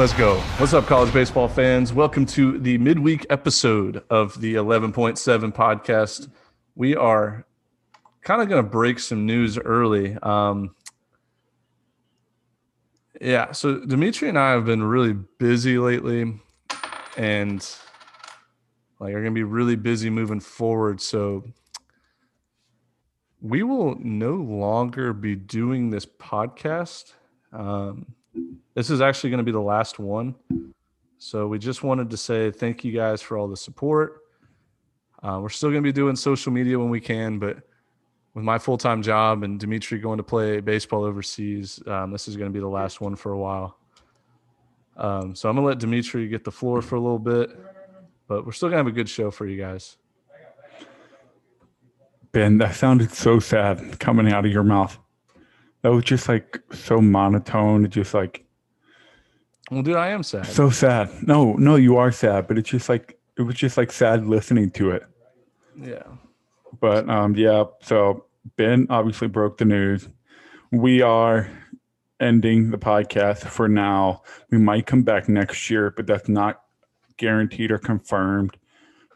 Let's go. What's up, college baseball fans? Welcome to the midweek episode of the 11.7 podcast. We are kind of going to break some news early. Um, yeah, so Dimitri and I have been really busy lately and like are going to be really busy moving forward. So we will no longer be doing this podcast. Um, this is actually going to be the last one. So we just wanted to say thank you guys for all the support. Uh, we're still going to be doing social media when we can, but with my full time job and Dimitri going to play baseball overseas, um, this is going to be the last one for a while. Um, so I'm going to let Dimitri get the floor for a little bit, but we're still going to have a good show for you guys. Ben, that sounded so sad coming out of your mouth. That was just like so monotone. Just like, well, dude, I am sad. So sad. No, no, you are sad, but it's just like it was just like sad listening to it. Yeah. But um, yeah. So Ben obviously broke the news. We are ending the podcast for now. We might come back next year, but that's not guaranteed or confirmed.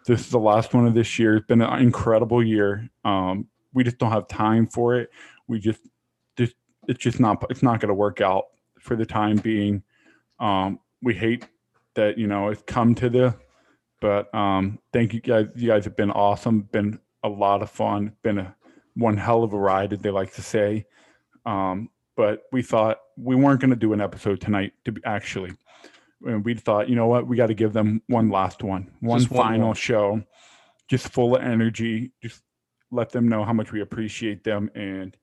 This is the last one of this year. It's been an incredible year. Um, we just don't have time for it. We just, just it's just not it's not going to work out for the time being. Um, we hate that you know it's come to the, but um, thank you guys. You guys have been awesome. Been a lot of fun. Been a one hell of a ride, as they like to say. Um, but we thought we weren't going to do an episode tonight to be actually and we thought, you know what, we got to give them one last one, one just final one show, just full of energy. Just let them know how much we appreciate them, and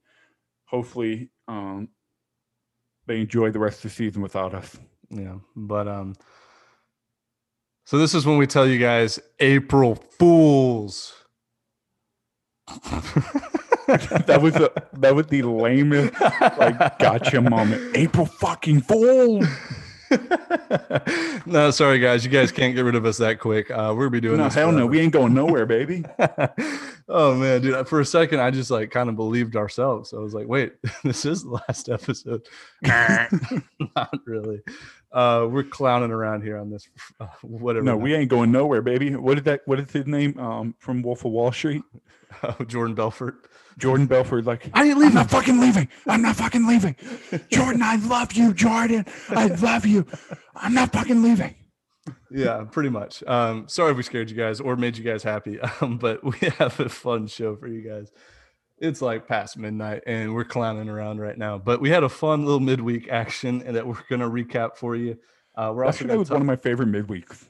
hopefully, um, they enjoy the rest of the season without us. Yeah, but um, so this is when we tell you guys, April Fools. that was the that was the lamest like gotcha moment. April fucking Fool. no, sorry guys, you guys can't get rid of us that quick. Uh, we'll be doing no, this. Hell forever. no, we ain't going nowhere, baby. oh man, dude, for a second I just like kind of believed ourselves. I was like, wait, this is the last episode. Not really. Uh, we're clowning around here on this. Uh, whatever. No, we ain't going nowhere, baby. What is that? What is his name? Um, from Wolf of Wall Street. Oh, Jordan Belfort. Jordan Belfort, like, I ain't leaving. I'm not fucking leaving. I'm not fucking leaving. Jordan, I love you, Jordan. I love you. I'm not fucking leaving. Yeah, pretty much. Um, sorry if we scared you guys or made you guys happy, um, but we have a fun show for you guys. It's like past midnight and we're clowning around right now, but we had a fun little midweek action and that we're going to recap for you. Uh, we're also that was talk- one of my favorite midweeks.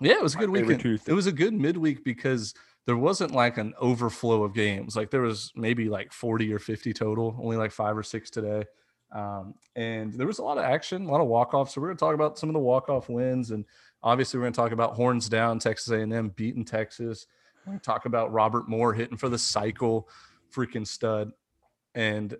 Yeah, it was a good weekend. It was a good midweek because – there wasn't like an overflow of games. Like there was maybe like 40 or 50 total, only like five or six today. Um, and there was a lot of action, a lot of walk offs. So we're going to talk about some of the walk off wins, and obviously we're going to talk about horns down, Texas A&M beating Texas. We're going to talk about Robert Moore hitting for the cycle, freaking stud, and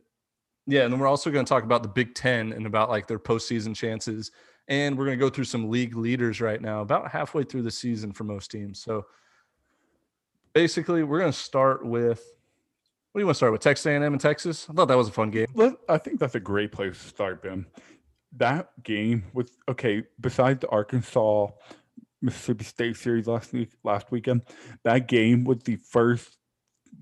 yeah, and then we're also going to talk about the Big Ten and about like their postseason chances. And we're going to go through some league leaders right now, about halfway through the season for most teams. So basically, we're going to start with what do you want to start with? Texas A&M and Texas. I thought that was a fun game. I think that's a great place to start, Ben. That game was okay. Besides the Arkansas Mississippi State series last week, last weekend, that game was the first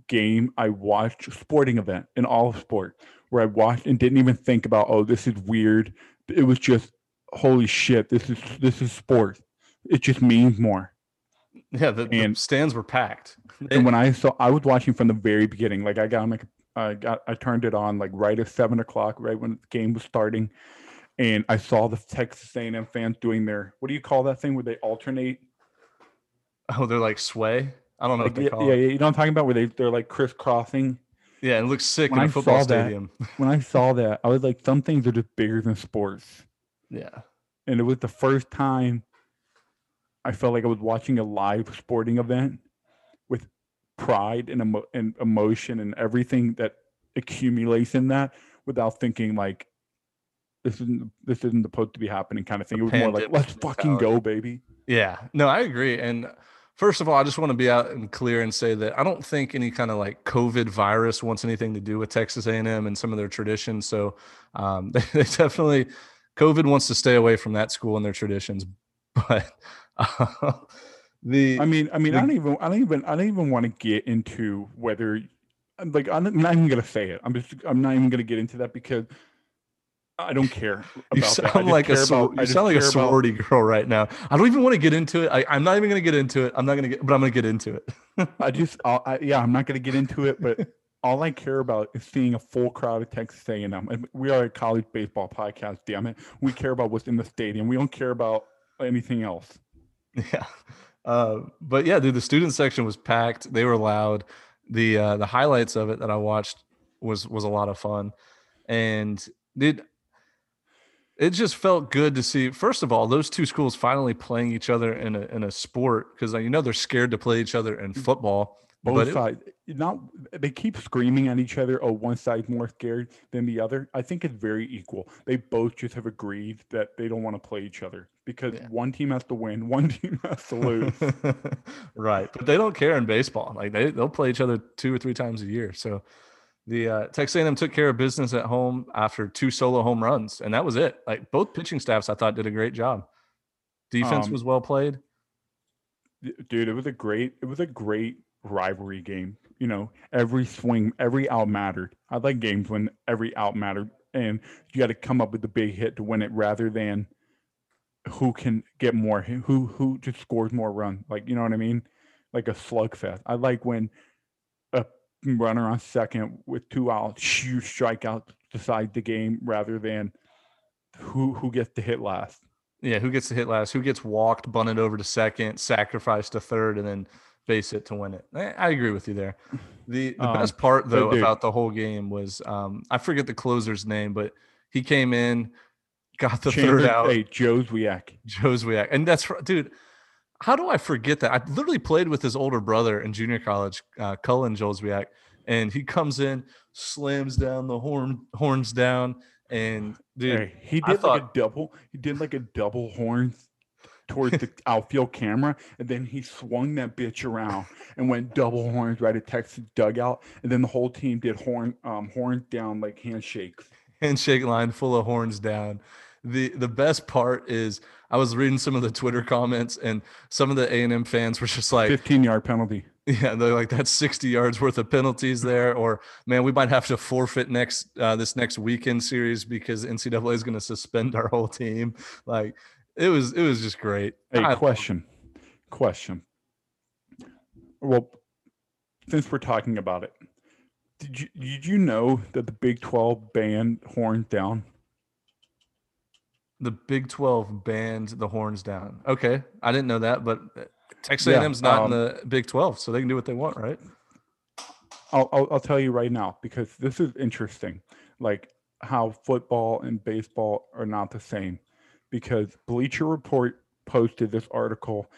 game I watched sporting event in all of sport where I watched and didn't even think about, oh, this is weird. It was just, holy shit, this is this is sport. It just means more. Yeah, the, and, the stands were packed. And when I saw, I was watching from the very beginning. Like I got like I got I turned it on like right at seven o'clock, right when the game was starting, and I saw the Texas A&M fans doing their what do you call that thing where they alternate? Oh, they're like sway. I don't know like, what they call yeah, it. Yeah, you know what I'm talking about? Where they they're like crisscrossing. Yeah, it looks sick when in a football stadium. That, when I saw that, I was like, some things are just bigger than sports. Yeah. And it was the first time I felt like I was watching a live sporting event with pride and, emo- and emotion and everything that accumulates in that without thinking like this isn't this isn't supposed to be happening kind of thing. It was more like let's fucking go, baby. Yeah. No, I agree. And first of all, I just want to be out and clear and say that I don't think any kind of like COVID virus wants anything to do with Texas A&M and some of their traditions. So um, they, they definitely COVID wants to stay away from that school and their traditions, but uh, the I mean, I mean, the, I don't even, I don't even, I don't even want to get into whether, like, I'm not even gonna say it. I'm just, I'm not even gonna get into that because I don't care. you sound like a about, you sound like a sorority about, girl right now. I don't even want to get into it. I, am not even going to get into it. I'm not going to get, but I'm going to get into it. I just, I, yeah, I'm not going to get into it. But all I care about is seeing a full crowd of Texas A&M. And we are a college baseball podcast. Damn it, we care about what's in the stadium. We don't care about anything else. Yeah, uh, but yeah, dude, the student section was packed. They were loud. The uh, the highlights of it that I watched was was a lot of fun, and dude it just felt good to see first of all those two schools finally playing each other in a in a sport because you know they're scared to play each other in mm. football both sides. Not they keep screaming at each other oh one side's more scared than the other. I think it's very equal. They both just have agreed that they don't want to play each other because yeah. one team has to win one team has to lose. Right but they don't care in baseball. Like they, they'll play each other two or three times a year so the uh, Texas A&M took care of business at home after two solo home runs, and that was it. Like both pitching staffs, I thought did a great job. Defense um, was well played. Dude, it was a great it was a great rivalry game. You know, every swing, every out mattered. I like games when every out mattered, and you got to come up with the big hit to win it, rather than who can get more, who who just scores more run. Like you know what I mean? Like a slugfest. I like when runner on second with two outs, huge strikeout decide the game rather than who who gets to hit last. Yeah, who gets to hit last? Who gets walked, bunted over to second, sacrificed to third, and then base it to win it. I, agree with you there. The the um, best part though about the whole game was um, I forget the closer's name, but he came in, got the Chandler, third out. Hey, Jozwiak. Joe Zwiak. And that's dude how do I forget that? I literally played with his older brother in junior college, uh, Cullen Jozwiak, and he comes in, slams down the horn, horns down, and dude, hey, he did thought, like a double. He did like a double horn towards the outfield camera, and then he swung that bitch around and went double horns right at Texas dugout, and then the whole team did horn um horns down like handshakes. Handshake line full of horns down. The the best part is I was reading some of the Twitter comments, and some of the A and M fans were just like, "15 yard penalty." Yeah, they're like that's 60 yards worth of penalties there, or man, we might have to forfeit next uh, this next weekend series because NCAA is going to suspend our whole team. Like it was, it was just great. Hey, I, question, question. Well, since we're talking about it, did you did you know that the Big 12 banned horns down? The Big 12 banned the horns down. Okay, I didn't know that, but Texas yeah, A&M's not um, in the Big 12, so they can do what they want, right? I'll, I'll, I'll tell you right now because this is interesting, like how football and baseball are not the same. Because Bleacher Report posted this article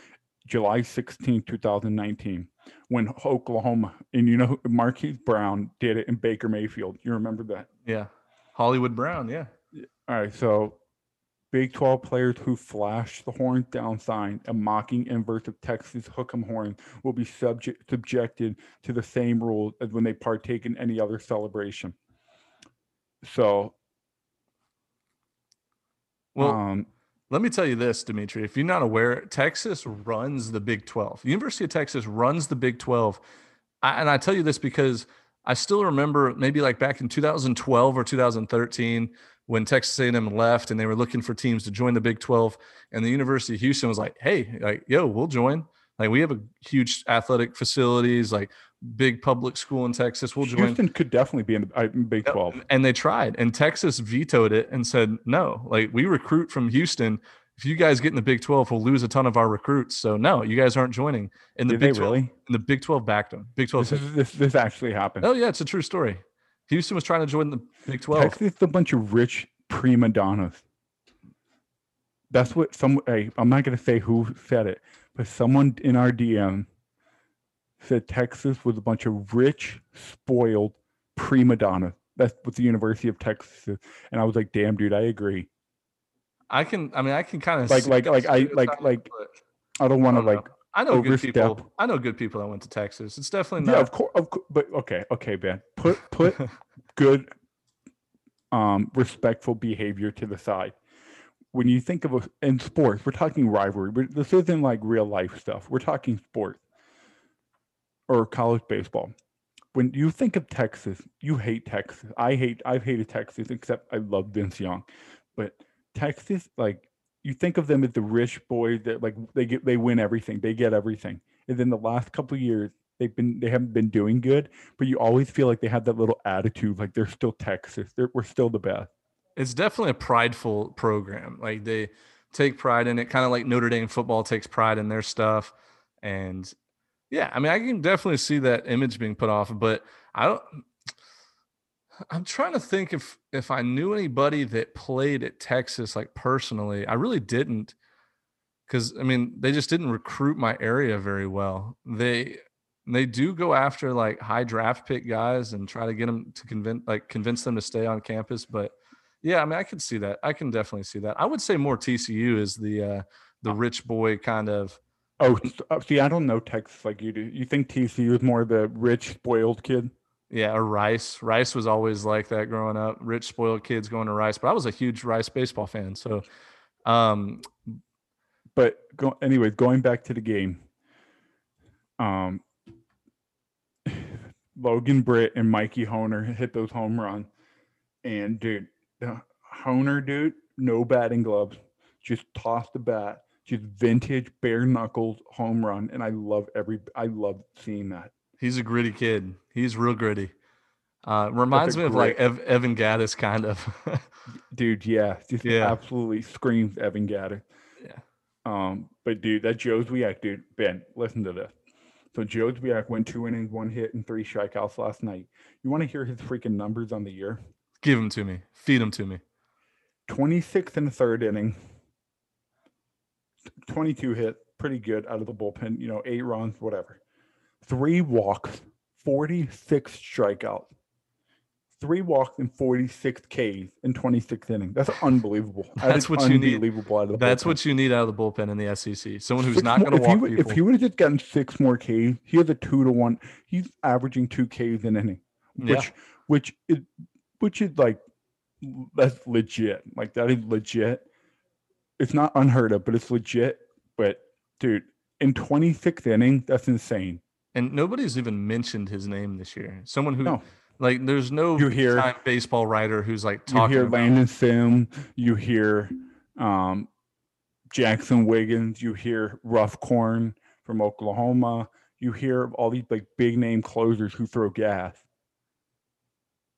July 16, 2019, when Oklahoma and you know Marquise Brown did it in Baker Mayfield. You remember that? Yeah, Hollywood Brown. Yeah. All right, so Big 12 players who flash the horn down sign, a mocking inverse of Texas hook'em horn, will be subject subjected to the same rules as when they partake in any other celebration. So, well, um, let me tell you this, Dimitri. If you're not aware, Texas runs the Big 12. The University of Texas runs the Big 12. I, and I tell you this because I still remember maybe like back in 2012 or 2013 when Texas A&M left and they were looking for teams to join the Big 12 and the University of Houston was like, "Hey, like yo, we'll join. Like we have a huge athletic facilities, like big public school in Texas. We'll join." Houston could definitely be in the Big 12. And they tried and Texas vetoed it and said, "No, like we recruit from Houston. If you guys get in the Big 12, we'll lose a ton of our recruits. So no, you guys aren't joining." In the Did Big 12, really? In the Big 12 backed them. Big 12 this, is, this, this actually happened. Oh yeah, it's a true story. Houston was trying to join the Big 12. Texas is a bunch of rich prima donnas. That's what some. Hey, I'm not going to say who said it, but someone in our DM said Texas was a bunch of rich, spoiled prima donnas. That's what the University of Texas is. And I was like, damn, dude, I agree. I can. I mean, I can kind of like, like, like, I like, like. I don't want to like. I know good people. I know good people that went to Texas. It's definitely not. Yeah, of course, of course. But okay, okay, Ben. Put put good um, respectful behavior to the side. when you think of a, in sports, we're talking rivalry, but this isn't like real life stuff. We're talking sports or college baseball. When you think of Texas, you hate Texas. I hate. I've hated Texas, except I love Vince Young, but Texas, like you think of them as the rich boy that like they get they win everything, they get everything, and then the last couple years they've been they haven't been doing good, but you always feel like they have that little attitude, like they're still Texas, they're, we're still the best it's definitely a prideful program. Like they take pride in it, kind of like Notre Dame football takes pride in their stuff. And yeah, I mean, I can definitely see that image being put off, but I don't. I'm trying to think if if I knew anybody that played at Texas like personally. I really didn't, because I mean they just didn't recruit my area very well. They they do go after like high draft pick guys and try to get them to convince like convince them to stay on campus, but yeah, I mean, I can see that. I can definitely see that. I would say more TCU is the uh, the rich boy kind of. Oh, uh, see, I don't know Texas like you do. You think TCU is more the rich, spoiled kid? Yeah, or Rice. Rice was always like that growing up. Rich, spoiled kids going to Rice. But I was a huge Rice baseball fan. So, um, but go, anyways, going back to the game, um, Logan Britt and Mikey Honer hit those home runs, and dude, Honer dude, no batting gloves, just toss the bat, just vintage bare knuckles home run, and I love every. I love seeing that. He's a gritty kid. He's real gritty. Uh, reminds me of like Ev- Evan Gaddis, kind of. dude, yeah, just yeah. absolutely screams Evan Gaddis. Yeah. Um, but dude, that Jozwiak, dude, Ben, listen to this. So Jozwiak went two innings, one hit, and three strikeouts last night. You want to hear his freaking numbers on the year? Give them to me. Feed them to me. 26th in the third inning. 22 hit, pretty good out of the bullpen, you know, eight runs, whatever. Three walks, 46 strikeouts. Three walks and 46 Ks in 26 innings. That's unbelievable. That's that what you need. That's bullpen. what you need out of the bullpen in the SEC. Someone who's six not going to walk he, people. If he would have just gotten six more Ks, he has a two to one. He's averaging two Ks an inning, which yeah. which is which is like that's legit. Like that is legit. It's not unheard of, but it's legit. But dude, in 26th inning, that's insane. And nobody's even mentioned his name this year. Someone who no. like there's no you hear baseball writer who's like talking. You hear Landon Sims. You hear um, Jaxon Wiggins. You hear Rough Corn from Oklahoma. You hear all these like big name closers who throw gas.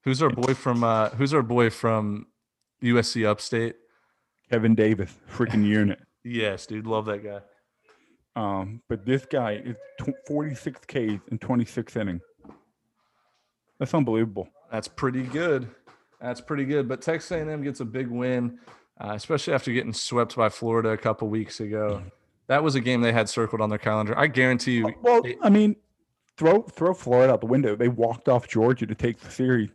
Who's our boy from uh who's our boy from USC Upstate? Kevin Davis, freaking unit. yes, dude, love that guy. Um, but this guy is 46 Ks in 26 innings. That's unbelievable. That's pretty good. That's pretty good. But Texas A&M gets a big win, uh, especially after getting swept by Florida a couple weeks ago. That was a game they had circled on their calendar. I guarantee you. Well, I mean, throw throw Florida out the window. They walked off Georgia to take the series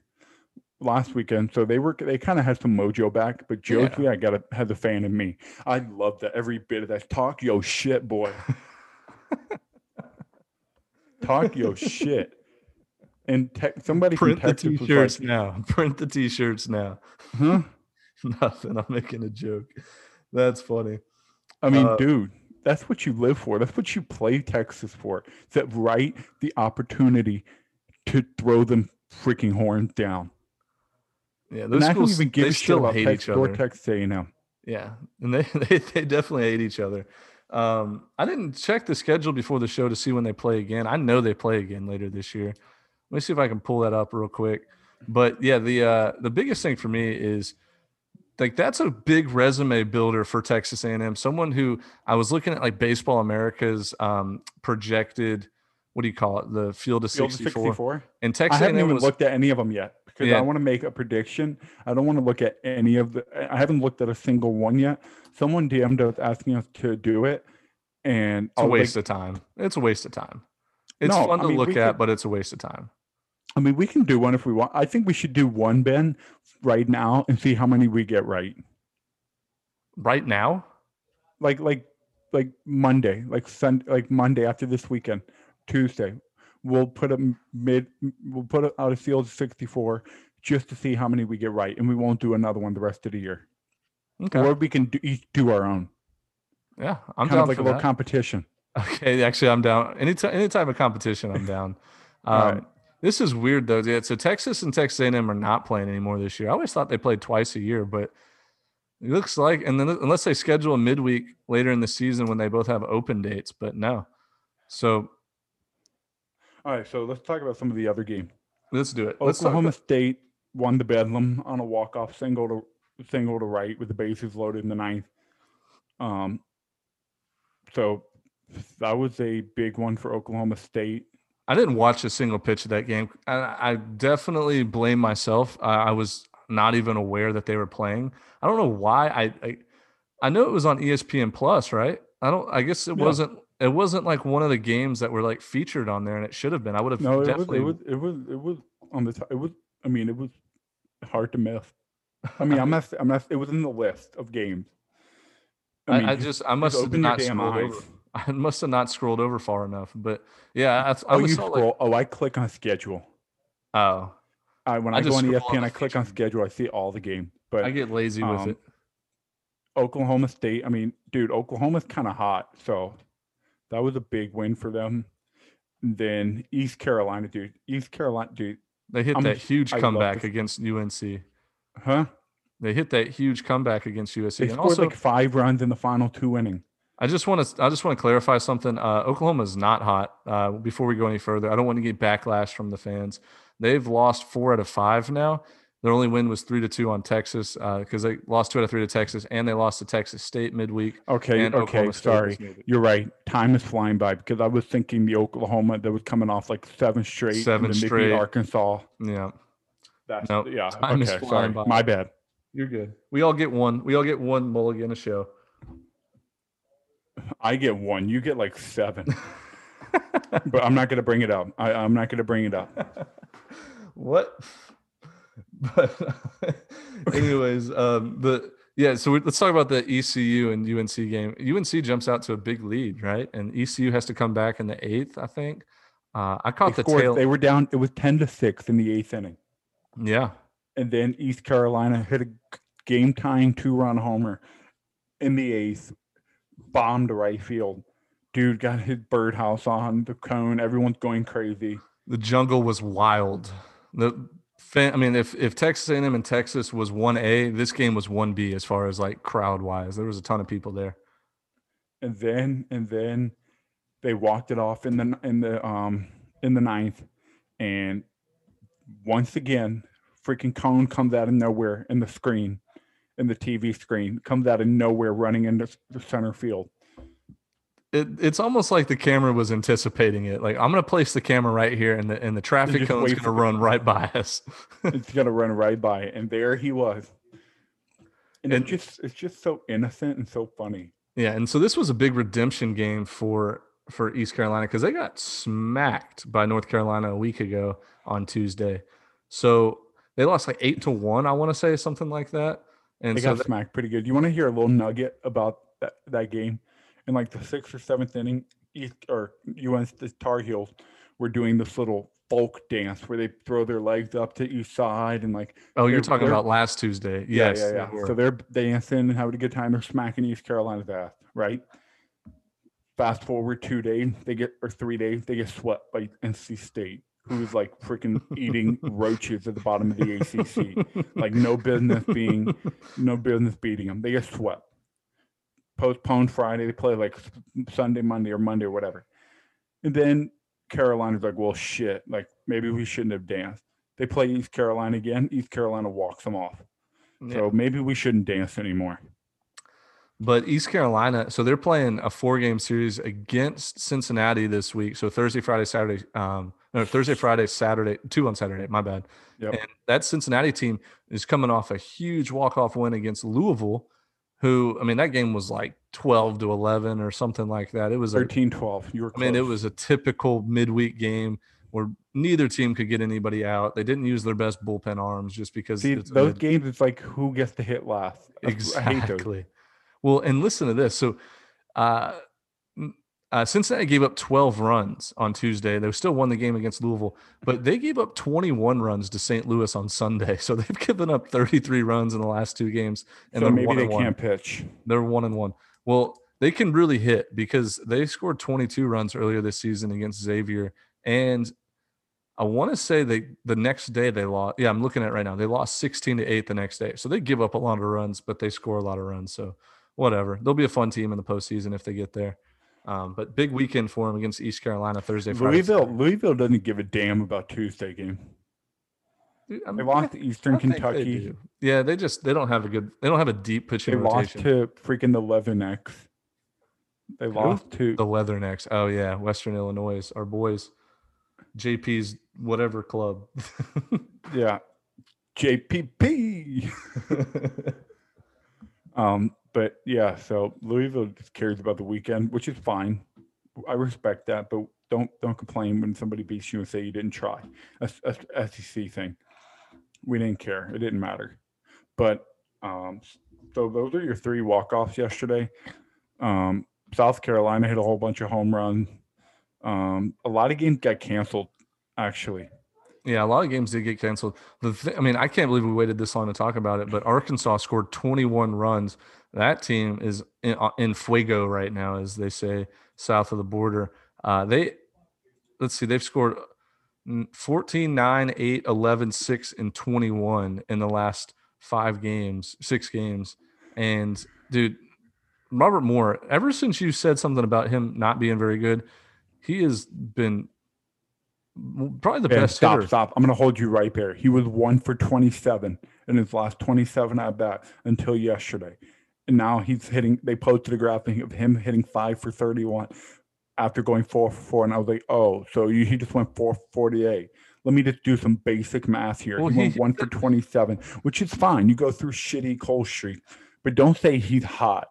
last weekend, so they were they kind of had some mojo back. But Joe yeah. I gotta have the fan in me. I love that every bit of that. Talk yo shit, boy. Talk yo shit. And te- somebody print the t-shirts like, now. Print the t-shirts now. Huh? Nothing. I'm making a joke. That's funny. I mean, uh, dude, that's what you live for. That's what you play Texas for. That right the opportunity to throw them freaking horns down. Yeah, those schools even give they still hate each other. Texas A&M. Yeah, and they, they they definitely hate each other. Um, I didn't check the schedule before the show to see when they play again. I know they play again later this year. Let me see if I can pull that up real quick. But yeah, the uh, the biggest thing for me is like that's a big resume builder for Texas A&M. Someone who I was looking at like Baseball America's um, projected what do you call it? The field of 64. 64. And Texas I haven't A&M even was, looked at any of them yet because yeah. I want to make a prediction. I don't want to look at any of the. I haven't looked at a single one yet. Someone DM'd us asking us to do it, and it's a waste like, of time. It's a waste of time. It's no, fun to I mean, look at, could, but it's a waste of time. I mean, we can do one if we want. I think we should do one, Ben, right now, and see how many we get right. Right now, like like like Monday, like Sunday, like Monday after this weekend. Tuesday. We'll put a mid. We'll put it out a field 64 just to see how many we get right, and we won't do another one the rest of the year. Okay. Or we can do, each do our own. Yeah, I'm kind down of like a little competition. Okay, actually, I'm down. Any t- any type of competition, I'm down. Um, right. This is weird though. Yeah, so Texas and Texas A&M are not playing anymore this year. I always thought they played twice a year, but it looks like, and then unless they schedule a midweek later in the season when they both have open dates, but no. So, all right. So let's talk about some of the other games. Let's do it. Let's Oklahoma State won the Bedlam on a walk off single to single to right with the bases loaded in the ninth. Um. So that was a big one for Oklahoma State. I didn't watch a single pitch of that game. I, I definitely blame myself. I, I was not even aware that they were playing. I don't know why. I I, I know it was on ESPN Plus, right? I don't. I guess it yeah. wasn't. It wasn't like one of the games that were like featured on there, and it should have been. I would have no. Definitely... It was. It was. It was. It was on the. T- it was. I mean, it was hard to miss. I mean, I'm not. I'm not. It was in the list of games. I, mean, I, I just. I must have not scrolled eyes. over. I must have not scrolled over far enough. But yeah, I, I oh, you scroll. Like, oh, I click on schedule. Oh, I when I, go on ESPN, on I click on schedule. I see all the game. But I get lazy um, with it. Oklahoma State. I mean, dude, Oklahoma's kind of hot, so that was a big win for them. And then East Carolina, dude. East Carolina, dude. They hit I'm, that huge comeback against UNC. Huh? They hit that huge comeback against USC. They and scored also, like five runs in the final two innings. I just want to I just want to clarify something. Uh, Oklahoma is not hot. Uh, before we go any further, I don't want to get backlash from the fans. They've lost four out of five now. Their only win was three to two on Texas because uh, they lost two out of three to Texas, and they lost to Texas State midweek. Okay, okay, sorry, you're right. Time is flying by because I was thinking the Oklahoma that was coming off like seven straight, seven straight, Arkansas. Yeah, that's nope. yeah. Time okay, sorry, by. my bad. You're good. We all get one. We all get one mulligan a show. I get one. You get like seven. but I'm not going to bring it up. I, I'm not going to bring it up. what? But, anyways, um, the yeah. So we, let's talk about the ECU and UNC game. UNC jumps out to a big lead, right? And ECU has to come back in the eighth, I think. Uh, I caught they the scored, tail. They were down. It was ten to six in the eighth inning. Yeah. And then East Carolina hit a game tying two run homer in the eighth bombed right field. Dude got his birdhouse on the cone. Everyone's going crazy. The jungle was wild. The fan, I mean, if if Texas A&M and Texas was one A, this game was one B as far as like crowd wise. There was a ton of people there. And then and then they walked it off in the in the um in the ninth, and once again, freaking cone comes out of nowhere in the screen in the TV screen comes out of nowhere running into the center field. It, it's almost like the camera was anticipating it. Like I'm going to place the camera right here, and the and the traffic is going to run right by us. it's going to run right by, and there he was. And, and it's just it's just so innocent and so funny. Yeah, and so this was a big redemption game for for East Carolina because they got smacked by North Carolina a week ago on Tuesday. So they lost like eight to one, I want to say something like that. And they so got smacked pretty good. You want to hear a little nugget about that, that game? In like the sixth or seventh inning, East or UNC the Tar Heels were doing this little folk dance where they throw their legs up to each side and like. Oh, you're talking about last Tuesday. Yes. Yeah, yeah, yeah. So they're dancing and having a good time. They're smacking East Carolina's ass, right? Fast forward two days, they get or three days, they get swept by NC State who's like freaking eating roaches at the bottom of the ACC. like no business being, no business beating them. They get swept. Postponed Friday. They play like Sunday, Monday, or Monday or whatever. And then Carolina's like, well, shit. Like maybe we shouldn't have danced. They play East Carolina again. East Carolina walks them off. Yeah. So maybe we shouldn't dance anymore. But East Carolina, so they're playing a four game series against Cincinnati this week. So Thursday, Friday, Saturday, um, no, Thursday, Friday, Saturday, two on Saturday. My bad. Yep. And that Cincinnati team is coming off a huge walk off win against Louisville, who, I mean, that game was like 12 to 11 or something like that. It was 13 12. You were I mean, it was a typical midweek game where neither team could get anybody out. They didn't use their best bullpen arms just because See, those games, it's like who gets to hit last. Exactly. Well, and listen to this. So, uh, uh, Cincinnati gave up 12 runs on Tuesday. They still won the game against Louisville, but they gave up 21 runs to St. Louis on Sunday. So they've given up 33 runs in the last two games. And so maybe they can't pitch. They're one and one. Well, they can really hit because they scored 22 runs earlier this season against Xavier. And I want to say they the next day they lost. Yeah, I'm looking at right now. They lost 16 to 8 the next day. So they give up a lot of runs, but they score a lot of runs. So whatever. They'll be a fun team in the postseason if they get there. Um, but big weekend for them against East Carolina Thursday. Friday, Louisville, Saturday. Louisville doesn't give a damn about Tuesday game. Dude, they lost to Eastern Kentucky. They yeah, they just they don't have a good they don't have a deep pitching. They rotation. lost to freaking the Leathernecks. They Who? lost to the Leathernecks. Oh yeah, Western Illinois, our boys. JP's whatever club. yeah, JPP. um, but yeah, so Louisville just cares about the weekend, which is fine. I respect that, but don't don't complain when somebody beats you and say you didn't try. That's, a SEC thing. We didn't care. It didn't matter. But um, so those are your three walk offs yesterday. Um, South Carolina hit a whole bunch of home runs. Um, a lot of games got canceled, actually. Yeah, a lot of games did get canceled. The th- I mean, I can't believe we waited this long to talk about it, but Arkansas scored 21 runs that team is in, uh, in fuego right now, as they say, south of the border. Uh, they, let's see, they've scored 14, 9, 8, 11, 6, and 21 in the last five games, six games. And dude, Robert Moore, ever since you said something about him not being very good, he has been probably the best stop, hitter. Stop! I'm going to hold you right there. He was one for 27 in his last 27 at bat until yesterday and now he's hitting. They posted a graphic of him hitting five for thirty-one after going four for four, and I was like, oh, so you, he just went four for 48. Let me just do some basic math here. Well, he went one for twenty-seven, which is fine. You go through shitty cold streak, but don't say he's hot.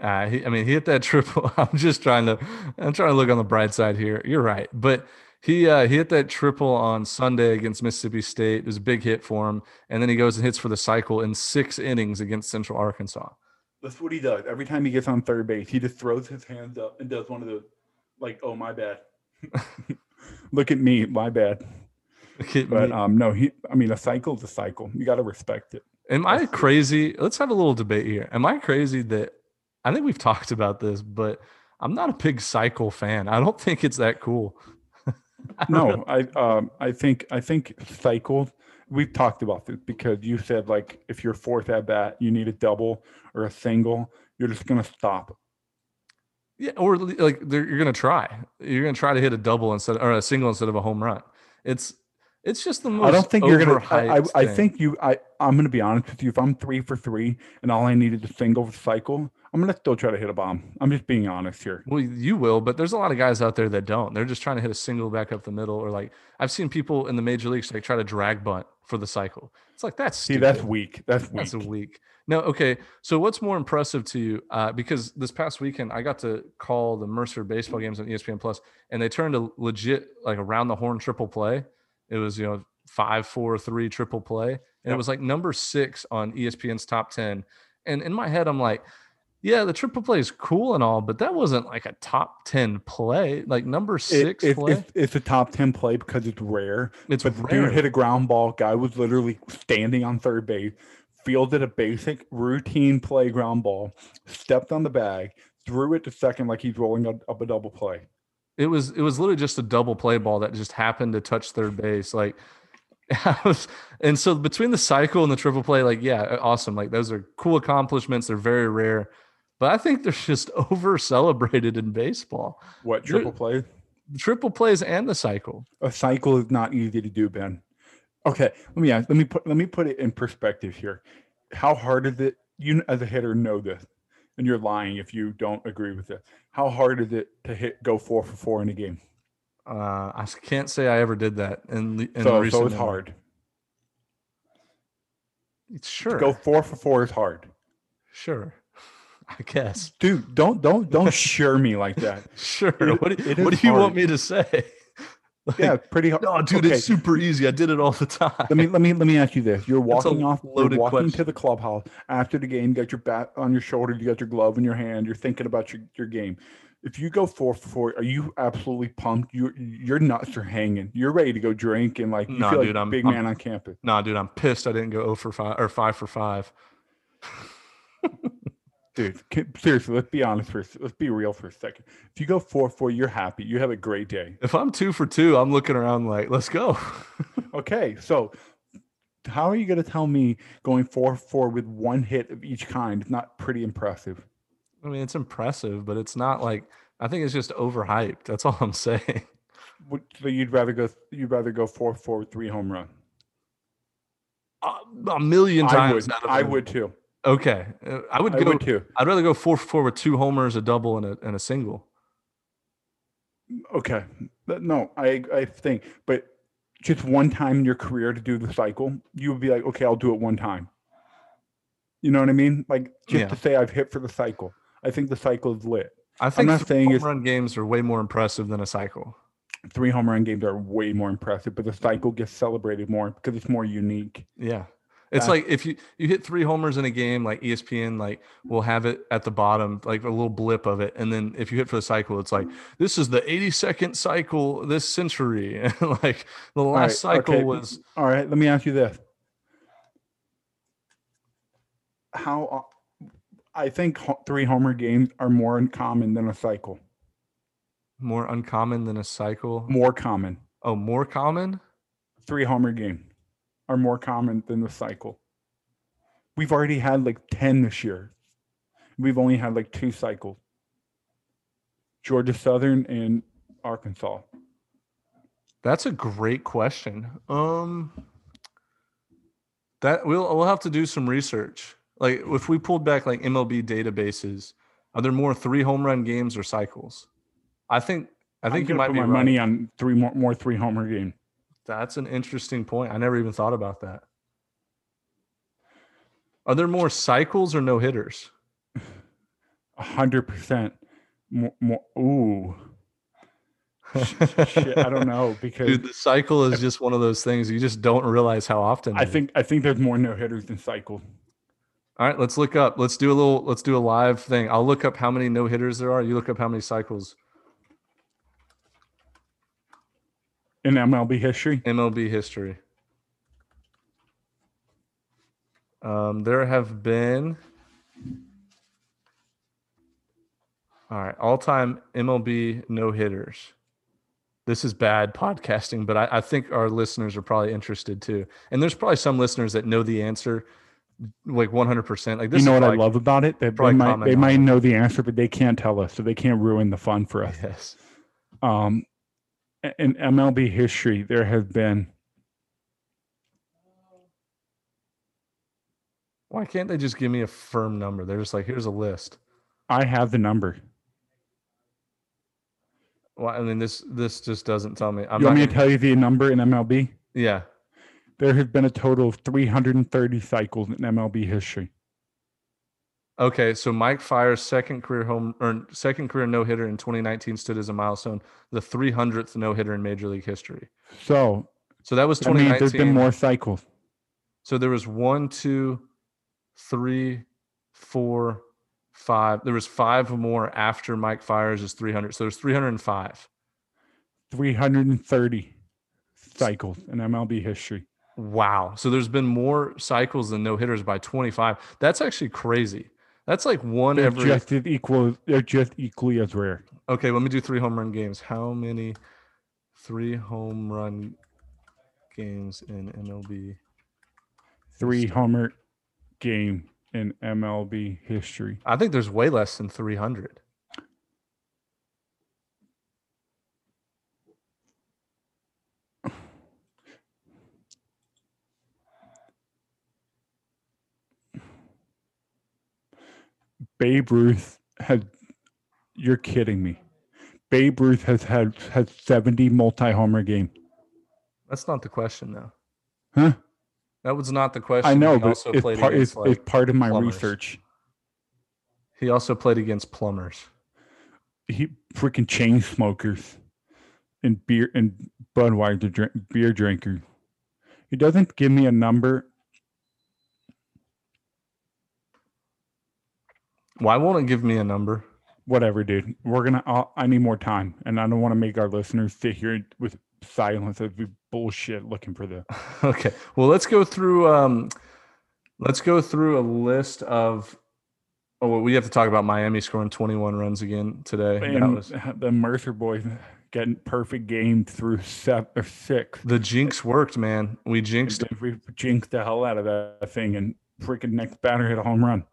Uh, he, I mean, he hit that triple. I'm just trying to, I'm trying to look on the bright side here. You're right, but he uh, he hit that triple on Sunday against Mississippi State. It was a big hit for him, and then he goes and hits for the cycle in six innings against Central Arkansas. That's what he does. Every time he gets on third base, he just throws his hands up and does one of the like, oh my bad. Look at me, my bad. but me. um no, he I mean a cycle's a cycle. You gotta respect it. Am I crazy? Let's have a little debate here. Am I crazy that I think we've talked about this, but I'm not a big cycle fan. I don't think it's that cool. No. I um I think I think cycle we've talked about this because you said like if you're fourth at bat, you need a double or a single. You're just gonna stop. Yeah, or like you're gonna try. You're gonna try to hit a double instead or a single instead of a home run. It's it's just the most. I don't think you're gonna. I, I, I think you. I I'm gonna be honest with you. If I'm three for three and all I needed a single cycle, I'm gonna still try to hit a bomb. I'm just being honest here. Well, you will, but there's a lot of guys out there that don't. They're just trying to hit a single back up the middle, or like I've seen people in the major leagues like try to drag bunt for the cycle. It's like that's see that's weak. That's weak. That's a weak. No, okay. So what's more impressive to you? Uh, because this past weekend I got to call the Mercer baseball games on ESPN Plus, and they turned a legit like around the horn triple play. It was you know five, four, three triple play, and yep. it was like number six on ESPN's top ten. And in my head, I'm like yeah, the triple play is cool and all, but that wasn't like a top 10 play. Like number six it, it, play. It's, it's, a top 10 play because it's rare. It's but rare. dude hit a ground ball. Guy was literally standing on third base, fielded a basic routine play ground ball, stepped on the bag, threw it to second like he's rolling up a double play. It was it was literally just a double play ball that just happened to touch third base. Like and so between the cycle and the triple play, like, yeah, awesome. Like those are cool accomplishments. They're very rare but I think they're just over celebrated in baseball. What triple play? Triple plays and the cycle. A cycle is not easy to do, Ben. Okay, let me ask, let me put let me put it in perspective here. How hard is it? You as a hitter know this, and you're lying if you don't agree with it. How hard is it to hit go four for four in a game? Uh, I can't say I ever did that in so, so it's hard. It's sure. To go four for four is hard. Sure. I guess. Dude, don't don't don't share me like that. sure. It, what do, what do you want me to say? Like, yeah, pretty hard. No, dude, okay. it's super easy. I did it all the time. Let me let me let me ask you this: You're walking off, you're walking question. to the clubhouse after the game. You got your bat on your shoulder, you got your glove in your hand. You're thinking about your, your game. if you go four for four, are you absolutely pumped? You your nuts are hanging. You're ready to go drink and like you Nah, feel dude, like I'm- big I'm- man on campus. Nah, dude, I'm pissed. I didn't go 0 for five or five for five. Dude, can- seriously, let's be honest for let's be real for a second. If you go four four, you're happy. You have a great day. If I'm two for two, I'm looking around like, let's go. Okay, so how are you going to tell me going four four with one hit of each kind is not pretty impressive? I mean, it's impressive, but it's not like I think it's just overhyped. That's all I'm saying. Would- So you'd rather go you'd rather go four four three home run? A, a million I times. would. out of I would too. Okay, uh, I would I go. would too. I'd rather go four for four with two homers, a double, and a and a single. Okay. No, I I think, but just one time in your career to do the cycle, you would be like, okay, I'll do it one time. You know what I mean? Like just Yeah. to say I've hit for the cycle. I think the cycle is lit. I think not saying home run games are way more impressive than a cycle. Three home run games are way more impressive, but the cycle gets celebrated more because it's more unique. Yeah. It's Yeah. like if you you hit three homers in a game, like ESPN, like will have it at the bottom, like a little blip of it, and then if you hit for the cycle, it's like this is the 82nd cycle this century, and like the last right, cycle okay. was All right, let me ask you this. How I think three homer games are more uncommon than a cycle. more uncommon than a cycle. More common. Oh, more common? Three homer game are more common than the cycle. We've already had like 10 this year. We've only had like two cycles. Georgia Southern and Arkansas. That's a great question. Um, that we'll we'll have to do some research. Like if we pulled back like MLB databases, are there more three home run games or cycles? I think I I'm think you might put be my right. money on three more, more three homer game. That's an interesting point. I never even thought about that. Are there more cycles or no hitters? A hundred percent more, more. Ooh, shit, I don't know because Dude, the cycle is just one of those things you just don't realize how often. I think I think there's more no hitters than cycles. All right, let's look up. Let's do a little. Let's do a live thing. I'll look up how many no hitters there are. You look up how many cycles. In MLB history. MLB history. Um, there have been. All right, all-time MLB no hitters. This is bad podcasting, but I, I think our listeners are probably interested too. And there's probably some listeners that know the answer, like 100. percent Like this, you know what I love about it? That they probably might they might know the answer, but they can't tell us, so they can't ruin the fun for us. Yes. Um, in MLB history, there have been Why can't they just give me a firm number? They're just like, here's a list. I have the number. Well, I mean, this this just doesn't tell me. I'm you want me to Gonna, tell you the number in MLB? yeah. There have been a total of 330 cycles in MLB history. Okay, so Mike Fiers' second career home or second career no hitter in 2019 stood as a milestone, the 300th no hitter in Major League history. So So that was that means 2019. there's been more cycles. So there was one, two, three, four, five. There was five more after Mike Fiers is 300. So there's 305. 330 cycles in MLB history. Wow. So there's been more cycles than no hitters by 25. That's actually crazy. That's like one They're every. just as equal. They're just equally as rare. Okay, let me do three home run games. How many three home run games in MLB? Three homer game in MLB history. I think there's way less than 300. Babe Ruth had. You're kidding me. Babe Ruth has had has 70 multi homer game. That's not the question, though. Huh? That was not the question. I know, He but also it's played part, against, it's, like, it's part of my plumbers. research. He also played against plumbers. He freaking chain smokers and beer and Budweiser drink, beer drinkers. He doesn't give me a number. Why won't it give me a number? whatever, dude. We're gonna. I'll, i need more time, and I don't want to make our listeners sit here with silence as we bullshit looking for the. okay, well, let's go through. Um, let's go through a list of. Oh, well, we have to talk about Miami scoring 21 runs again today. And was, the Mercer boys getting perfect game through seven or six. The jinx worked, man. We jinxed. We jinxed the hell out of that thing, and freaking next batter hit a home run.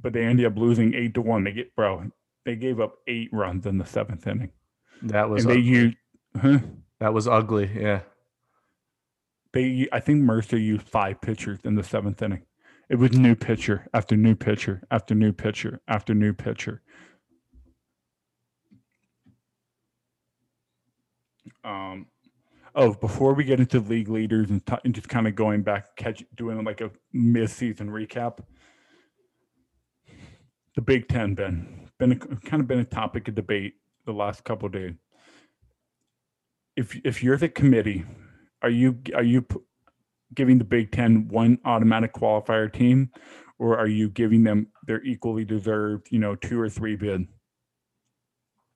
But they ended up losing eight to one. They get bro. They gave up eight runs in the seventh inning. That was and they used. Huh? That was ugly. Yeah. They, I think Mercer used five pitchers in the seventh inning. It was new pitcher after new pitcher after new pitcher after new pitcher. Um, oh, before we get into league leaders and, t- and just kind of going back, catch doing like a mid-season recap. The Big Ten, Ben, been a, kind of been a topic of debate the last couple days. If if you're the committee, are you are you p- giving the Big Ten one automatic qualifier team, or are you giving them their equally deserved, you know, two or three bid?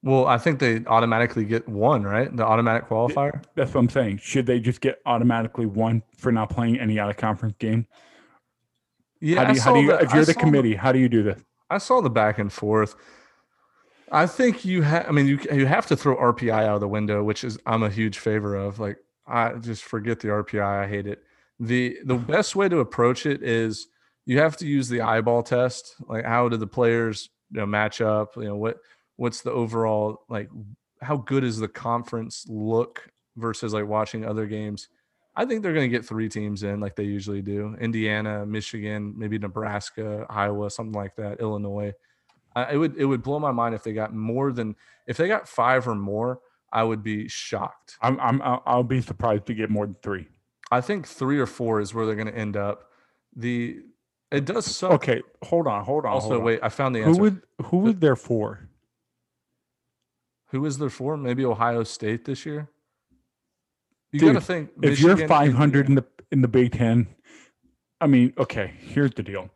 Well, I think they automatically get one, right? The automatic qualifier. That's what I'm saying. Should they just get automatically one for not playing any out of conference game? Yeah. How do you, how do you the, if you're I the committee, how do you do this? I saw the back and forth. I think you have. I mean, you you have to throw RPI out of the window, which is I'm a huge favor of. Like, I just forget the RPI. I hate it. the The best way to approach it is you have to use the eyeball test. Like, how do the players you know match up? You know what what's the overall like how good is the conference look versus like watching other games i think they're going to get three teams in like they usually do indiana michigan maybe nebraska iowa something like that illinois I, it would it would blow my mind if they got more than if they got five or more i would be shocked i'm, I'm i'll be surprised to get more than three i think three or four is where they're going to end up the it does suck. Okay, hold on, hold on. Also, hold on. wait, I found the answer. Who would who was there for? Who is there for? Maybe Ohio State this year. You got to think if you're 500 in the in the Big Ten. I mean, okay. Here's the deal.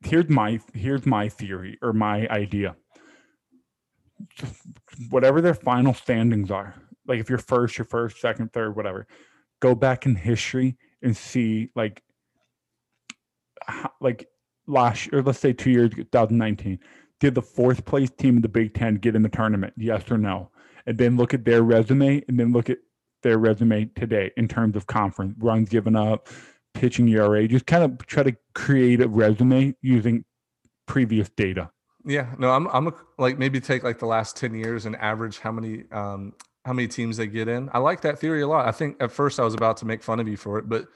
Here's my here's my theory or my idea. Whatever their final standings are, like if you're first, you're first, second, third, whatever. Go back in history and see like like last or let's say two years 2019 did the fourth place team in the Big Ten get in the tournament? Yes or no? And then look at their resume and then look at their resume today in terms of conference runs given up, pitching ERA. Just kind of try to create a resume using previous data. Yeah, no, I'm I'm a, like maybe take like the last ten years and average how many um how many teams they get in. I like that theory a lot. I think at first I was about to make fun of you for it, but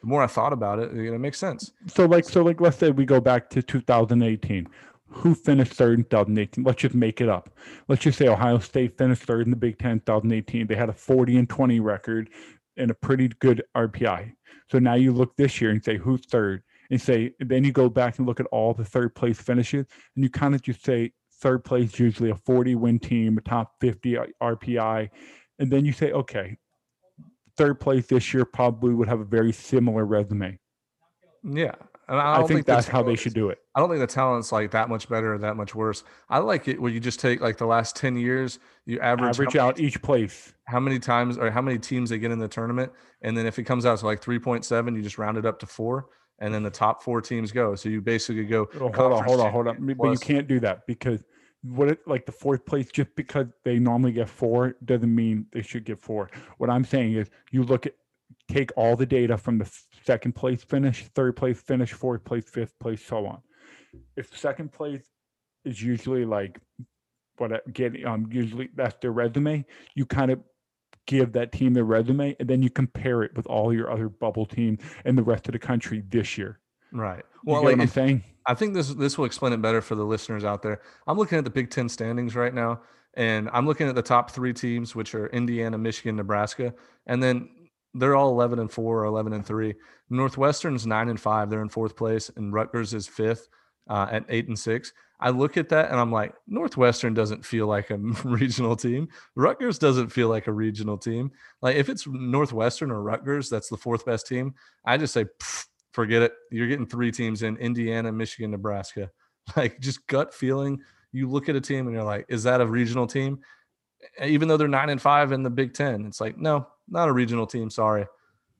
the more I thought about it, it makes sense. So like so like let's say we go back to 2018 who finished third in 2018. Let's just make it up. Let's just say Ohio State finished third in the Big Ten 2018. They had a 40 and 20 record and a pretty good RPI. So now you look this year and say who's third, and say then you go back and look at all the third place finishes, and you kind of just say third place usually a 40 win team, a top 50 RPI, and then you say okay, third place this year probably would have a very similar resume. Yeah, and I, I think, think that's how they should do it. I don't think the talent's like that much better or that much worse. I like it where you just take like the last 10 years, you average, average out each place. How many times or how many teams they get in the tournament. And then if it comes out to like 3.7, you just round it up to four. And then the top four teams go. So you basically go. Oh, hold on, hold on, hold on. But you can't do that because what it like the fourth place just because they normally get four doesn't mean they should get four. What I'm saying is you look at take all the data from the second place finish, third place finish, fourth place, fifth place, so on. If second place is usually like what I get, um, usually that's their resume, you kind of give that team their resume and then you compare it with all your other bubble team and the rest of the country this year. Right. Well, like, I'm saying. I think this this will explain it better for the listeners out there. I'm looking at the Big Ten standings right now, and I'm looking at the top three teams, which are Indiana, Michigan, Nebraska, and then they're all 11 and 4 or 11 and 3 northwestern's 9 and 5 they're in fourth place and rutgers is fifth uh, at 8 and 6 i look at that and i'm like northwestern doesn't feel like a regional team. Rutgers doesn't feel like a regional team. Like if it's northwestern or rutgers that's the fourth best team i just say forget it. You're getting three teams in indiana michigan nebraska. Like just gut feeling you look at a team and you're like, is that a regional team? Even though they're nine and five in the Big Ten, it's like, no, not a regional team. Sorry.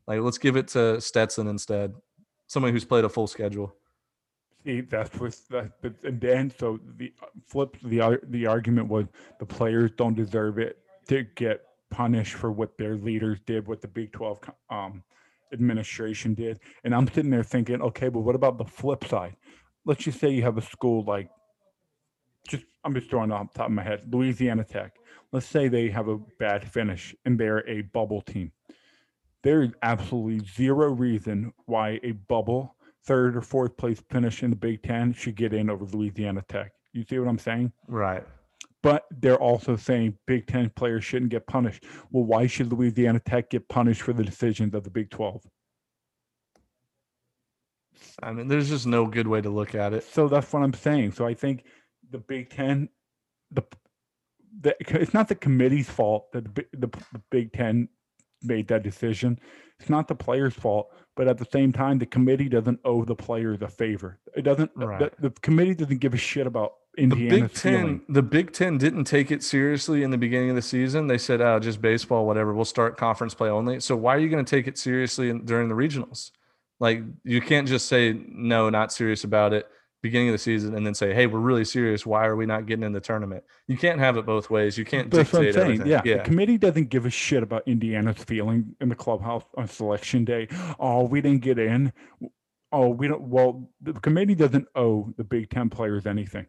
Like, let's give it to Stetson instead, somebody who's played a full schedule. See, that's what that, and then so the flip the the argument was the players don't deserve it to get punished for what their leaders did, what the Big Twelve um, administration did, and I'm sitting there thinking, okay, but what about the flip side? Let's just say you have a school like, I'm just throwing off the top of my head, Louisiana Tech. Let's say they have a bad finish and they're a bubble team. There is absolutely zero reason why a bubble third or fourth place finish in the Big Ten should get in over Louisiana Tech. You see what I'm saying? Right. But they're also saying Big Ten players shouldn't get punished. Well, why should Louisiana Tech get punished for the decisions of the Big 12? I mean, there's just no good way to look at it. So that's what I'm saying. So I think the Big Ten, the, the it's not the committee's fault that the, the, the Big Ten made that decision. It's not the players' fault, but at the same time, the committee doesn't owe the players a favor. It doesn't. Right. The, the, committee doesn't give a shit about Indiana. The Big Ten. The Big Ten didn't take it seriously in the beginning of the season. They said, "Oh, just baseball, whatever. We'll start conference play only." So why are you going to take it seriously in, during the regionals? Like you can't just say no, not serious about it beginning of the season and then say, "Hey, we're really serious. Why are we not getting in the tournament?" You can't have it both ways. You can't That's dictate saying. Yeah. yeah, the committee doesn't give a shit about Indiana's feeling in the clubhouse on selection day. Oh, we didn't get in. Oh, we don't. Well, the committee doesn't owe the Big Ten players anything.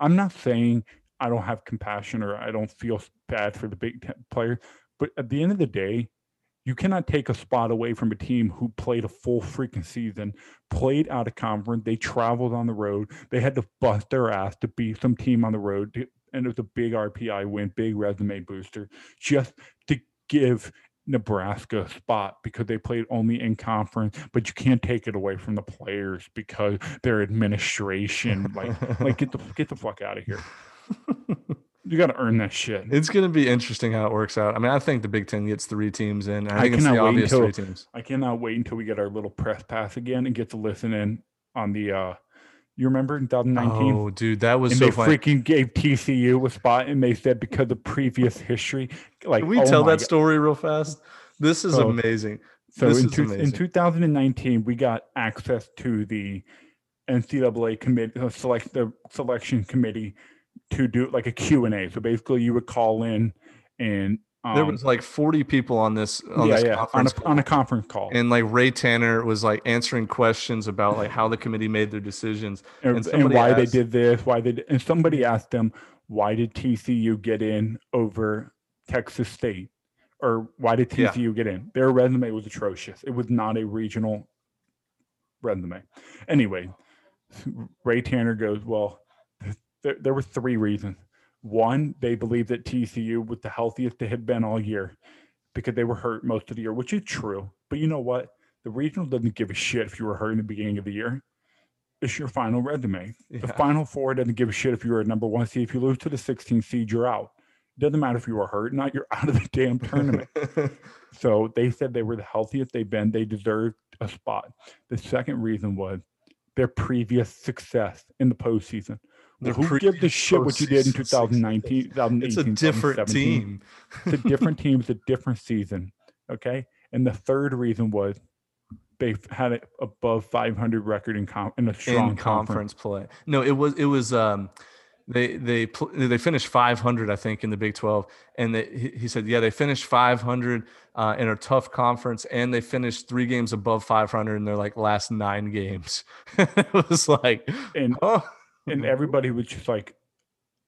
I'm not saying I don't have compassion or I don't feel bad for the Big Ten players, but at the end of the day, you cannot take a spot away from a team who played a full freaking season, played out of conference. They traveled on the road. They had to bust their ass to beat some team on the road. To, and it was a big RPI win, big resume booster, just to give Nebraska a spot because they played only in conference, but you can't take it away from the players because their administration, like, like get the get the fuck out of here. You got to earn that shit. It's going to be interesting how it works out. I mean, I think the Big Ten gets three teams in. I, I think it's the obvious until, three teams. I cannot wait until we get our little press pass again and get to listen in on the. uh You remember in 2019? Oh, dude, that was and so they funny. freaking gave TCU a spot, and they said because of previous history, like Can we oh tell that God. story real fast. This is amazing. So this in, two, in 2019, we got access to the NCAA committee, uh, select the selection committee to do like a Q&A. So basically you would call in and um, there was like 40 people on this on yeah, this yeah, on a, on a conference call. And like Ray Tanner was like answering questions about like how the committee made their decisions and, and, and why asked, they did this, why they did, and somebody asked them, why did TCU get in over Texas State? Or why did TCU yeah. get in? Their resume was atrocious. It was not a regional resume. Anyway, Ray Tanner goes, Well, there, there were three reasons. One, they believed that TCU was the healthiest they had been all year because they were hurt most of the year, which is true. But you know what? The regional doesn't give a shit if you were hurt in the beginning of the year. It's your final resume. Yeah. The final four doesn't give a shit if you were a number one seed. If you lose to the 16 seed, you're out. It doesn't matter if you were hurt, not you're out of the damn tournament. so they said they were the healthiest they've been. They deserved a spot. The second reason was their previous success in the postseason. Well, who gives a shit what you did in 2019, 2018, It's a different team. it's a different team. It's a different season. Okay. And the third reason was they had an above 500 record in, com- in a strong in conference. conference play. No, it was it was um they they they finished 500 I think in the Big 12 and they, he said yeah they finished 500 uh, in a tough conference and they finished three games above 500 in their like last nine games. it was like and oh and everybody was just like,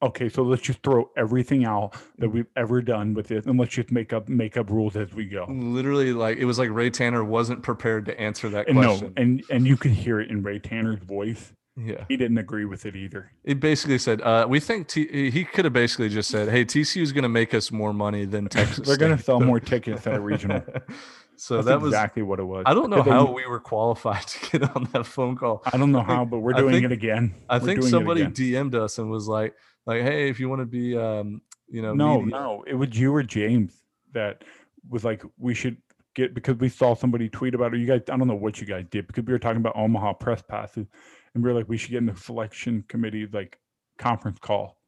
okay, so let's just throw everything out that we've ever done with it, and let's just make up make up rules as we go. Literally, like it was like Ray Tanner wasn't prepared to answer that and question. No, and and you could hear it in Ray Tanner's voice. Yeah, he didn't agree with it either. It basically said, uh, "We think T- he could have basically just said, hey, TCU is going to make us more money than Texas. They're going to sell more tickets at a regional." So That's that was exactly what it was. I don't know how we were qualified to get on that phone call. I don't know how, but we're doing think, it again. I we're think somebody DM'd us and was like, like, hey, if you want to be, um, you know, no, media. no, it was you or James that was like, we should get because we saw somebody tweet about it. You guys, I don't know what you guys did because we were talking about Omaha press passes, and we were like, we should get in the selection committee like conference call.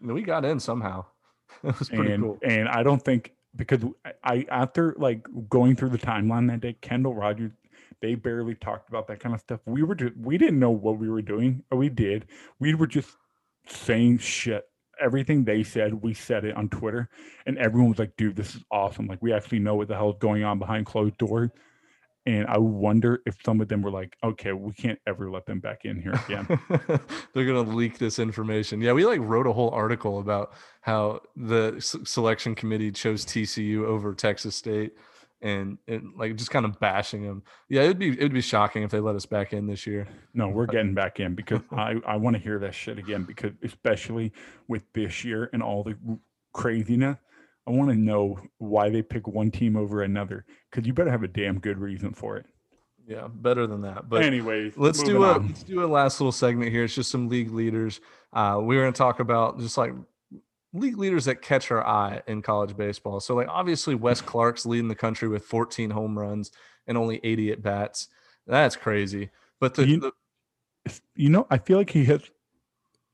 We got in somehow. It was pretty and, cool. And I don't think because I after like going through the timeline that day, Kendall Rogers, they barely talked about that kind of stuff. We were just we didn't know what we were doing. We did. We were just saying shit. Everything they said, we said it on Twitter, and everyone was like, "Dude, this is awesome! Like, we actually know what the hell is going on behind closed doors." And I wonder if some of them were like, okay, we can't ever let them back in here again. They're going to leak this information. Yeah, we like wrote a whole article about how the selection committee chose TCU over Texas State and, and like just kind of bashing them. Yeah, it'd be it'd be shocking if they let us back in this year. No, we're getting back in because I, I want to hear that shit again because especially with this year and all the craziness, I want to know why they pick one team over another because you better have a damn good reason for it. Yeah, better than that. But anyways, let's do a on. let's do a last little segment here. It's just some league leaders. Uh, we're going to talk about just like league leaders that catch our eye in college baseball. So like obviously Wes Clarke's leading the country with 14 home runs and only 80 at bats. That's crazy. But the you, the you know, I feel like he hits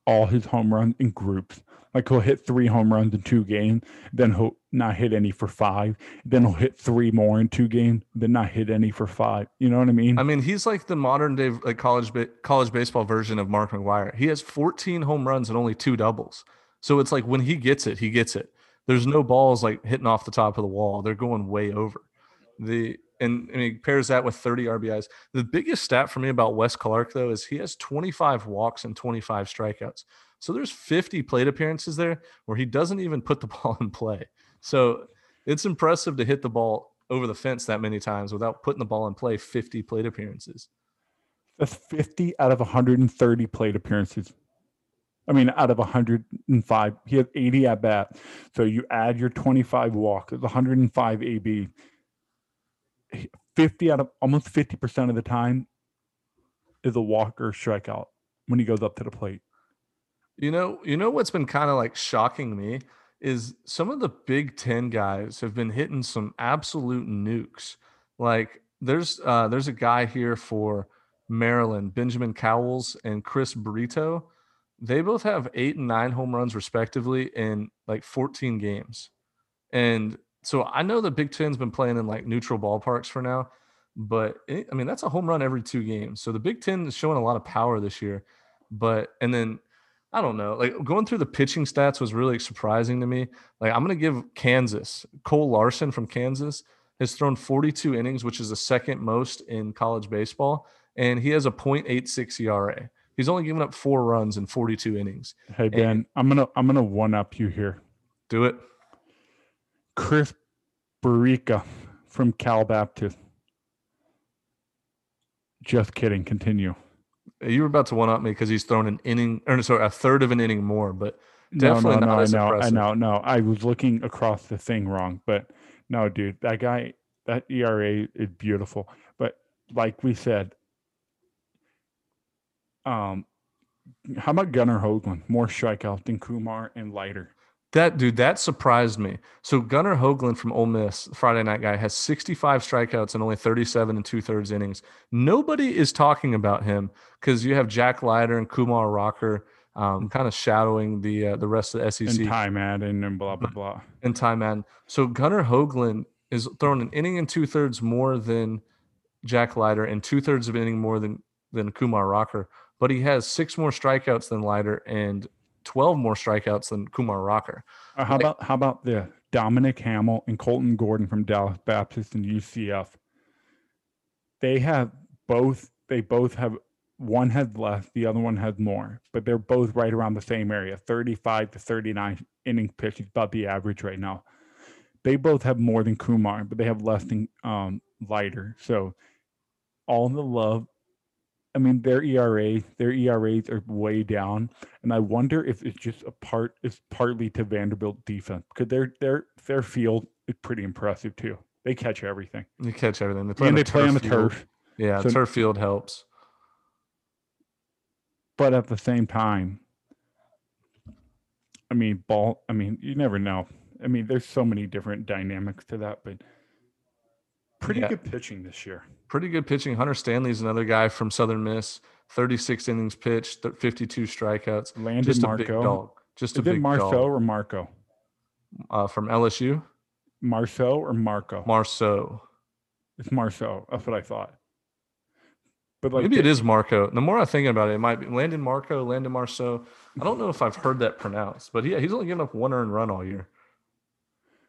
all his home runs in groups. Like he'll hit three home runs in two games, then he'll not hit any for five. Then he'll hit three more in two games, then not hit any for five. You know what I mean? I mean, he's like the modern day like college college baseball version of Mark McGwire. He has 14 home runs and only two doubles. So it's like when he gets it, he gets it. There's no balls like hitting off the top of the wall. They're going way over. The and, and he pairs that with 30 RBIs. The biggest stat for me about Wes Clarke though is he has 25 walks and 25 strikeouts. So there's 50 plate appearances there where he doesn't even put the ball in play. So it's impressive to hit the ball over the fence that many times without putting the ball in play 50 plate appearances. That's 50 out of 130 plate appearances. I mean, out of 105, he has 80 at bat. So you add your 25 walk, it's 105 AB. 50 out of almost 50% of the time is a walk or strikeout when he goes up to the plate. You know, you know what's been kind of like shocking me is some of the Big Ten guys have been hitting some absolute nukes. Like there's uh, there's a guy here for Maryland, Benjamin Cowles and Chris Brito. They both have eight and nine home runs respectively in like 14 games. And so I know the Big Ten's been playing in like neutral ballparks for now, but it, I mean that's a home run every two games. So the Big Ten is showing a lot of power this year. But and then I don't know. Like going through the pitching stats was really surprising to me. Like I'm going to give Kansas Cole Larsen from Kansas has thrown 42 innings, which is the second most in college baseball, and he has a .86 ERA. He's only given up four runs in 42 innings. Hey Ben, and, I'm gonna I'm gonna one up you here. Do it. Chris Bricka from Cal Baptist. Just kidding. Continue you were about to one up me because he's thrown an inning or sorry, a third of an inning more, but definitely no, no, not no, as I know, impressive. I know, no. I was looking across the thing wrong, but no, dude, that guy, that ERA is beautiful. But like we said, um, how about Gunnar Hoglund? More strikeouts than Kumar and Leiter. That dude, that surprised me. So Gunnar Hoglund from Ole Miss, Friday night guy, has 65 strikeouts and only 37 and two thirds innings. Nobody is talking about him because you have Jack Leiter and Kumar Rocker um, kind of shadowing the uh, the rest of the SEC. And Ty Madden and blah blah blah. And Ty Madden. So Gunnar Hoglund is throwing an inning and two thirds more than Jack Leiter and two thirds of an inning more than than Kumar Rocker, but he has six more strikeouts than Leiter and 12 more strikeouts than Kumar Rocker. Uh, how like, about how about the Dominic Hamel and Colton Gordon from Dallas Baptist and UCF? They have both. They both have one has less, the other one has more, but they're both right around the same area, 35 to 39 inning pitch is about the average right now. They both have more than Kumar, but they have less than um, Leiter. So all the love I mean, their ERA, their ERAs are way down, and I wonder if it's just a part. It's partly to Vanderbilt defense because their their their field is pretty impressive too. They catch everything. They catch everything. They play, and on, they the play on the field. turf. Yeah, so, turf field helps. But at the same time, I mean, ball. I mean, you never know. I mean, there's so many different dynamics to that, but pretty yeah. good pitching this year pretty good pitching. Hunter Stanley's another guy from Southern Miss 36 innings pitched, 52 strikeouts. Landon just Marco. a big dog. Just Is a big it Marceaux dog. or Marco? Uh, from LSU, Marceaux or Marco? Marceaux. it's Marceaux. That's what I thought. But like Maybe it is Marco. The more I think about it, it might be Landon Marco, Landon Marceaux. I don't know if I've heard that pronounced, but yeah, he's only given up one earned run all year.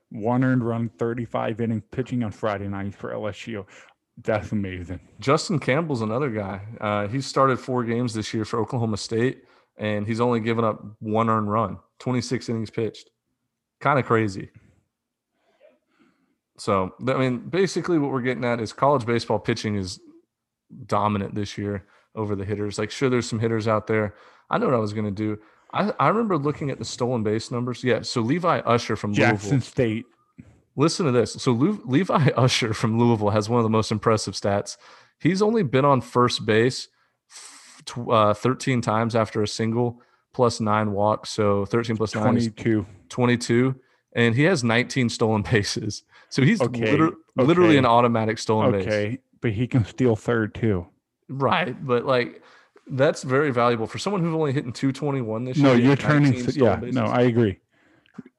one earned run, 35 innings pitching on Friday night for LSU. That's amazing. Justin Campbell's another guy. Uh, he started four games this year for Oklahoma State, and he's only given up one earned run, 26 innings pitched. Kind of crazy. So, I mean, basically, what we're getting at is college baseball pitching is dominant this year over the hitters. Like, sure, there's some hitters out there. I know what I was going to do. I, I remember looking at the stolen base numbers. Yeah. So, Levi Usher from Jackson Louisville. State. Listen to this. So Levi Usher from Louisville has one of the most impressive stats. He's only been on first base tw- uh, 13 times after a single plus nine walks. So 13 plus nine is 22. 22. And he has 19 stolen bases. So he's Okay, liter- literally okay, an automatic stolen base. Okay. But he can steal third too. Right. But like, that's very valuable for someone who's only hitting 221 this No, year. No, you're turning. 19 s- stolen Yeah, bases. no, I agree.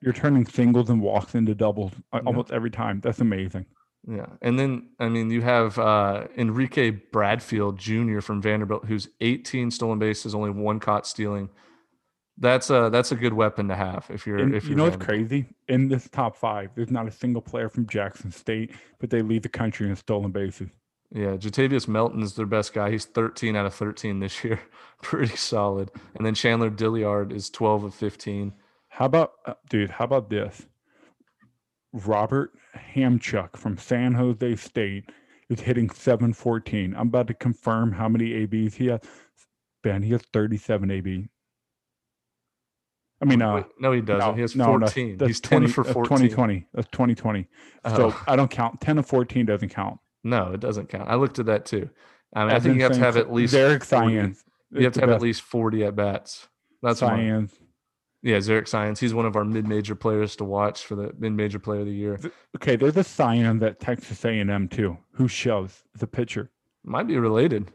You're turning singles and walks into doubles uh, Yeah. almost every time. That's amazing. Yeah. And then, I mean, you have uh, Enrique Bradfield Jr. from Vanderbilt, who's 18 stolen bases, only one caught stealing. That's a that's a good weapon to have if you're And if you're you're know what's crazy? In this top five, there's not a single player from Jackson State, but they lead the country in stolen bases. Yeah, Jatavius Melton's their best guy. He's 13 out of 13 this year. Pretty solid. And then Chandler Dilliard is 12 of 15. How about, uh, dude? How about this? Robert Hamchuk from San Jose State is hitting 714. I'm about to confirm how many ABs he has. Ben, he has 37 AB. I mean, uh, Wait, no, he doesn't. no, he has no, no, 14. that's He's 10 20 for that's 14. 2020. That's 2020. Oh, So I don't count. 10 of 14 doesn't count. no, it doesn't count. I looked at that too. I mean, I think you have to have at least Derek 40. Science. You have to have at least 40 at bats. That's. Science. Yeah, Zarek Science. He's one of our mid-major players to watch for the mid-major player of the year. Okay, there's a Science that Texas A&M too. Who shows the pitcher? Might be related.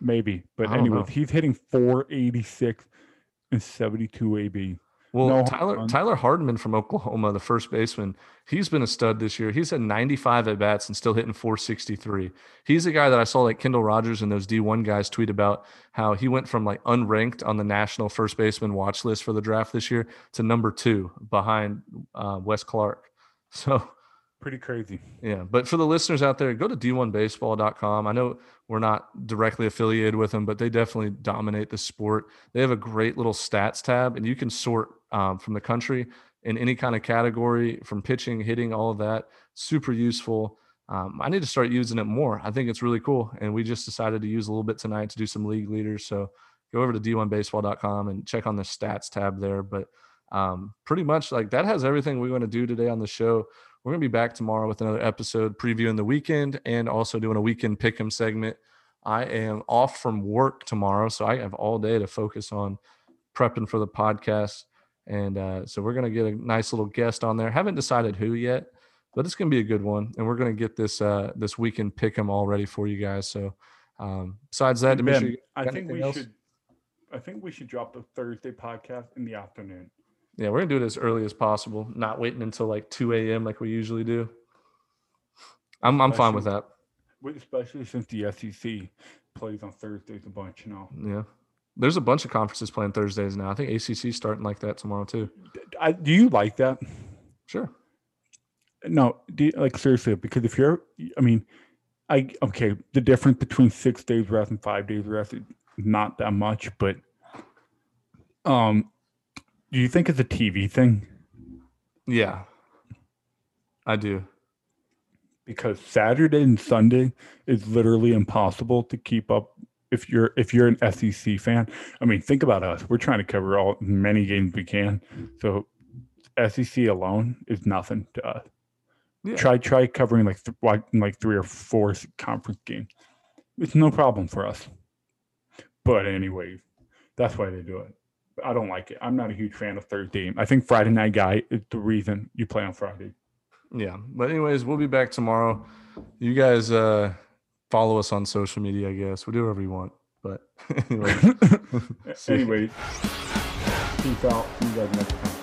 Maybe, but anyways, know. he's hitting 486 and 72 AB. Well, No Tyler Tyler Hardman from Oklahoma, the first baseman, he's been a stud this year. He's had 95 at bats and still hitting 463. He's a guy that I saw like Kendall Rogers and those D1 guys tweet about how he went from like unranked on the national first baseman watch list for the draft this year to number two behind uh, Wes Clarke. So Pretty crazy. Yeah, but for the listeners out there, go to d1baseball.com. I know we're not directly affiliated with them, but they definitely dominate the sport. They have a great little stats tab, and you can sort um, from the country in any kind of category from pitching, hitting, all of that. Super useful. Um, I need to start using it more. I think it's really cool. And we just decided to use a little bit tonight to do some league leaders. So go over to d1baseball.com and check on the stats tab there. But um, pretty much like that has everything we're going to do today on the show. We're going to be back tomorrow with another episode previewing the weekend and also doing a weekend pick 'em segment. I am off from work tomorrow, so I have all day to focus on prepping for the podcast. And uh, so we're going to get a nice little guest on there. Haven't decided who yet, but it's going to be a good one. And we're going to get this uh, this weekend pick 'em all ready for you guys. So um, besides that, Ben, I think we else? should. I think we should drop the Thursday podcast in the afternoon. yeah, we're going to do it as early as possible, not waiting until like 2 a.m. like we usually do. I'm, I'm fine with that. Especially since the SEC plays on Thursdays a bunch now. Yeah. There's a bunch of conferences playing Thursdays now. I think ACC starting like that tomorrow too. I, do you like that? Sure. No, do you, like seriously, because if you're, I mean, I okay, the difference between six days rest and five days rest is not that much, but um, do you think it's a TV thing? Yeah. I do. Because Saturday and Sunday is literally impossible to keep up if you're if you're an SEC fan. I mean, think about us. We're trying to cover all many games we can. So SEC alone is nothing to us. Yeah. Try try covering like th- like three or four conference games. It's no problem for us. But anyways, that's why they do it. I don't like it. I'm not a huge fan of Thursday. I think Friday night guy is the reason you play on Friday. Yeah. But anyways, we'll be back tomorrow. You guys uh follow us on social media, I guess. We'll do whatever you want. But anyway. anyway. Peace out. See you guys next time.